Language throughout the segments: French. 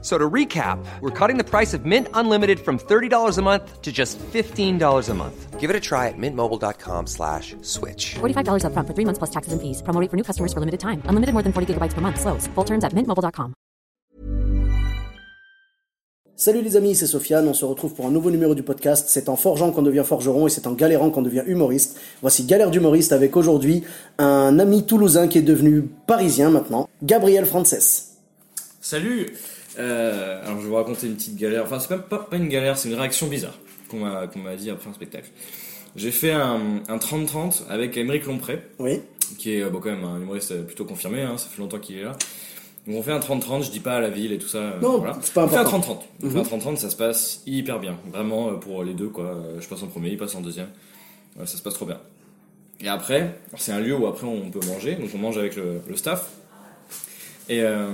So to recap, we're cutting the price of Mint Unlimited from $30 a month to just $15 a month. Give it a try at mintmobile.com slash switch. $45 upfront for three months plus taxes and fees. Promo rate for new customers for limited time. Unlimited more than 40 gigabytes per month. Slows. Full terms at mintmobile.com. Salut les amis, c'est Sofiane, on se retrouve pour un nouveau numéro du podcast. C'est en forgeant qu'on devient forgeron et c'est en galérant qu'on devient humoriste. Voici Galère d'humoriste avec aujourd'hui un ami toulousain qui est devenu parisien maintenant, Gabriel Frances. Salut Euh, Alors je vais vous raconter une petite galère, enfin c'est même pas, pas une galère, c'est une réaction bizarre qu'on m'a qu'on m'a dit après un spectacle. J'ai fait un un 30-30 avec Émeric Lompré, Oui qui est euh, bon, quand même un humoriste plutôt confirmé, hein, ça fait longtemps qu'il est là. Donc on fait un 30-30, je dis pas à la ville et tout ça. euh, Non, voilà. c'est pas On fait un important. 30-30. On fait un 30-30, ça se passe hyper bien. Vraiment euh, pour les deux, quoi. Euh, Je passe en premier, il passe en deuxième. Ouais, ça se passe trop bien. Et après, c'est un lieu où après on peut manger, donc on mange avec le, le staff. Et euh,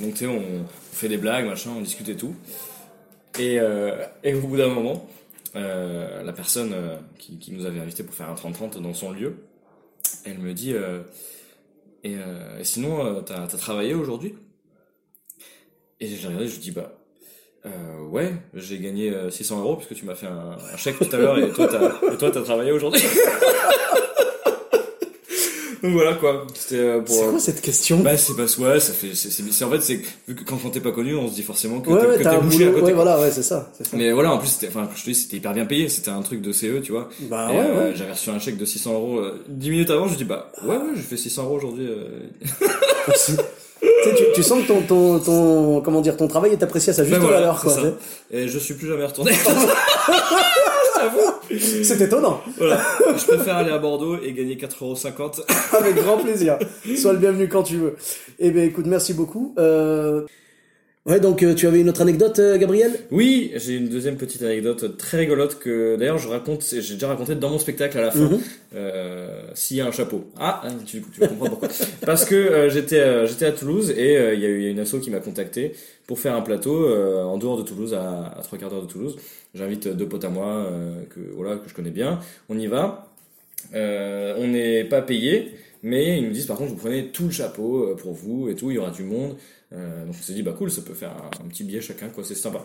donc tu sais, on, fait des blagues, machin, on discute et tout. Et, euh, au bout d'un moment, euh, la personne qui, nous avait invité pour faire un 30-30 dans son lieu, elle me dit et, et sinon, t'as as travaillé aujourd'hui? Et j'ai regardé, je lui dis bah ouais, j'ai gagné euh, 600 euros puisque tu m'as fait un, un chèque tout à l'heure et toi t'as travaillé aujourd'hui. Donc voilà quoi. C'était euh, pour. C'est quoi cette question Bah c'est parce ouais, ça fait c'est en fait c'est vu que quand, quand t'es pas connu, on se dit forcément que Ouais, t'es ouais, bouché à côté. ouais, voilà, ouais, c'est ça. c'est ça. Mais voilà, en plus c'était enfin je te dis c'était hyper bien payé, c'était un truc de CE, tu vois. Bah Et, ouais, euh, ouais. J'avais reçu un chèque de 600 euros euh, 10 minutes avant, je dis bah ouais ouais, j'ai fait 600 euros aujourd'hui. euh. Tu, sais, tu, tu sens que ton, ton, ton, comment dire, ton travail est apprécié à sa juste Ben voilà, valeur, quoi. Et je suis plus jamais retourné. C'est étonnant. voilà. Je préfère aller à Bordeaux et gagner 4,50€. Avec grand plaisir. Sois le bienvenu quand tu veux. Eh ben, écoute, merci beaucoup. Euh... Ouais, donc euh, tu avais une autre anecdote, euh, Gabriel? Oui, j'ai une deuxième petite anecdote très rigolote que d'ailleurs je raconte, j'ai déjà raconté dans mon spectacle à la fin. Mhm. Euh, S'il y a un chapeau. Ah, hein, tu, tu comprends pourquoi. Parce que j'étais j'étais à Toulouse et il y a eu une asso qui m'a contacté pour faire un plateau en dehors de Toulouse, à, à trois quarts d'heure de Toulouse. J'invite deux potes à moi que voilà que je connais bien. On y va. On n'est pas payé, mais ils nous disent par contre vous prenez tout le chapeau euh, pour vous et tout, il y aura du monde. Euh, donc on s'est dit bah cool, ça peut faire un, un petit billet chacun quoi, c'est sympa.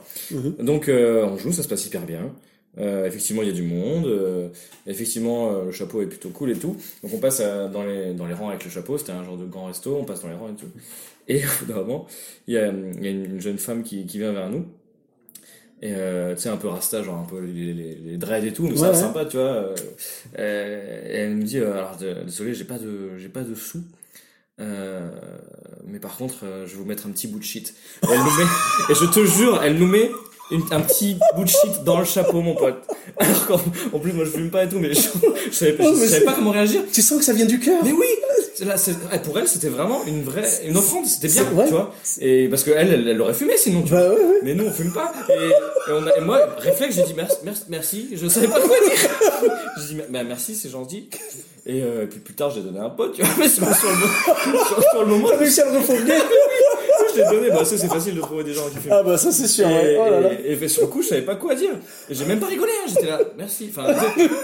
Donc euh, on joue, ça se passe hyper bien. Euh, effectivement, il y a du monde. euh, effectivement, euh, le chapeau est plutôt cool et tout. Donc on passe dans les dans les rangs avec le chapeau. C'était un genre de grand resto. On passe dans les rangs et tout. Et au bout d'un moment, il y a, y a une, une jeune femme qui, qui vient vers nous. Et euh, tu sais, un peu rasta, genre un peu les, les, les dreads et tout, mais Ouais, ça ouais. sympa, tu vois. euh, et elle me dit, euh, alors désolé, j'ai pas de j'ai pas de sous. Euh, mais par contre, euh, je vais vous mettre un petit bout de shit. Et, elle nous met, et je te jure, elle nous met une- un petit bout de shit dans le chapeau, mon pote. Alors qu'en en plus, moi je fume pas et tout, mais je, je savais, pas- Oh, je mais savais pas comment réagir. Tu sens que ça vient du cœur Mais oui, là, c'est- ouais, pour elle, c'était vraiment une vraie, une offrande, c'était bien, ouais. tu vois. Et parce que elle, elle, elle aurait fumé sinon, tu vois. Bah ouais, ouais. Mais nous, on fume pas. Et, et on a- et moi, réflexe, j'ai dit merci, merci, merci, je savais pas quoi dire. J'ai dit bah, merci, c'est gentil. Et euh, puis plus tard, j'ai donné un pote, tu vois. Mais sur, sur le, sur, sur le moment, donné. Bah, ça, c'est facile de trouver des gens qui fument. Ah bah ça c'est sûr, Et, ouais. Oh là là. et- et sur le coup, je savais pas quoi dire. J'ai même pas rigolé, hein. j'étais là, merci. Enfin,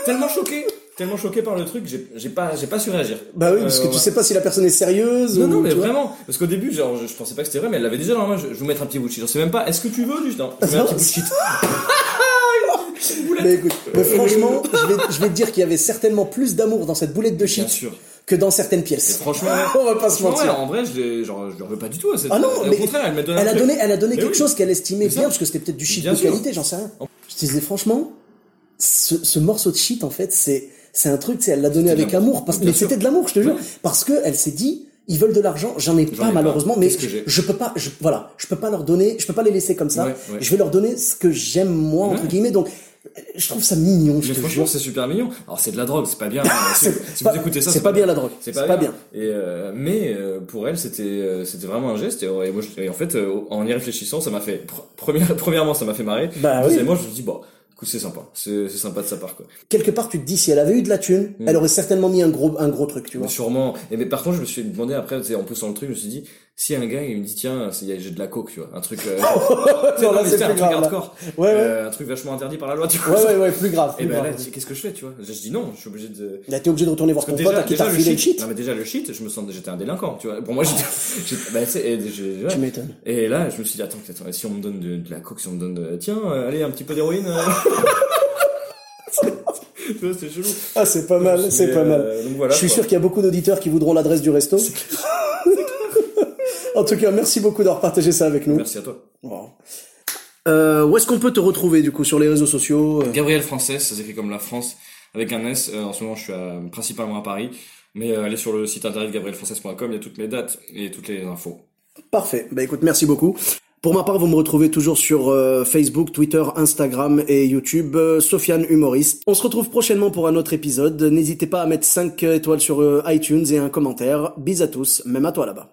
tellement choqué, tellement choqué par le truc, j'ai j'ai pas, j'ai pas su réagir. Bah oui, parce Euh, que tu ouais. sais pas si la personne est sérieuse Non, ou, non, mais tu vraiment. Parce qu'au début, genre, je, je pensais pas que c'était vrai, mais elle l'avait déjà dans la main. Je, je vais vous mettre un petit bout de shit. Je sais même pas, est-ce que tu veux du Non, je un petit bout de shit. Mais écoute, mais franchement, je vais, je vais te dire qu'il y avait certainement plus d'amour dans cette boulette de Bien shit sûr. Que dans certaines Et pièces. franchement, On va pas se mentir. ouais, en vrai, je genre, je en veux pas du tout. à cette- Ah non, au mais contraire, elle m'a donné elle a donné, elle a donné Mais quelque oui. chose qu'elle estimait bien, parce que c'était peut-être du shit Bien de sûr. qualité, j'en sais rien. Je te disais franchement, ce, ce morceau de shit, en fait, c'est, c'est un truc, elle l'a donné avec amour, parce, mais c'était de l'amour, je te jure, Ouais. parce que elle s'est dit, ils veulent de l'argent, j'en ai pas ai pas. malheureusement, mais que je, peux pas, je, voilà, je peux pas leur donner, je peux pas les laisser comme ça. Ouais, ouais. Je vais leur donner ce que j'aime moi entre guillemets. Donc, je trouve ça mignon, je Mais franchement, c'est super mignon. Alors, c'est de la drogue, c'est pas bien. si, pas- vous écoutez ça, c'est pas bien la drogue. C'est pas, pas bien. Et euh, mais euh, pour elle, c'était euh, c'était vraiment un geste. Et, et moi, je- et en fait, euh, en y réfléchissant, ça m'a fait pr- première, premièrement, ça m'a fait marrer. Bah oui. Deuxièmement, je me dis bon, écoute, c'est sympa, c'est sympa de sa part quoi. Quelque part, tu te dis si elle avait eu de la thune, Mm. elle aurait certainement mis un gros, un gros truc, tu vois. Mais sûrement. Et mais par contre, je me suis demandé après, en poussant le truc, je me suis dit, si un gars il me dit tiens j'ai de la coke tu vois un truc euh, Non, là, c'est c'est un truc grave, hardcore Ouais, ouais. Euh, un truc vachement interdit par la loi tu vois Ouais, ouais, ouais, plus grave. et ben grave. là qu'est-ce que je fais tu vois? Je, je dis non je suis obligé de Là, t'es obligé de retourner voir parce ton pote à qui t'as le refilé le shit, non mais déjà le shit, je me sens, j'étais un délinquant, tu vois. Pour moi, j'étais, bah, et j'ai- ouais. Tu m'étonnes. Et là, je me suis dit, attends, attends, si on me donne de, de la coke, si on me donne, de, tiens, euh, allez, un petit peu d'héroïne. euh. Tu vois, c'est chelou. Ah, c'est pas mal, c'est pas mal. Je suis sûr qu'il y a beaucoup d'auditeurs qui voudront l'adresse du resto. En tout cas, merci beaucoup d'avoir partagé ça avec nous. Merci à toi. Wow. Euh, où est-ce qu'on peut te retrouver du coup sur les réseaux sociaux euh? Gabriel Français, ça s'écrit comme la France avec un S. Euh, en ce moment, je suis à- principalement à Paris. Mais euh, allez sur le site internet gabrielfrançais.com, il y a toutes mes dates et toutes les infos. Parfait. Bah écoute, merci beaucoup. Pour ma part, vous me retrouvez toujours sur euh, Facebook, Twitter, Instagram et YouTube, euh, Sofiane Humoriste. On se retrouve prochainement pour un autre épisode. N'hésitez pas à mettre 5 étoiles sur euh, iTunes et un commentaire. Bis à tous, même à toi là-bas.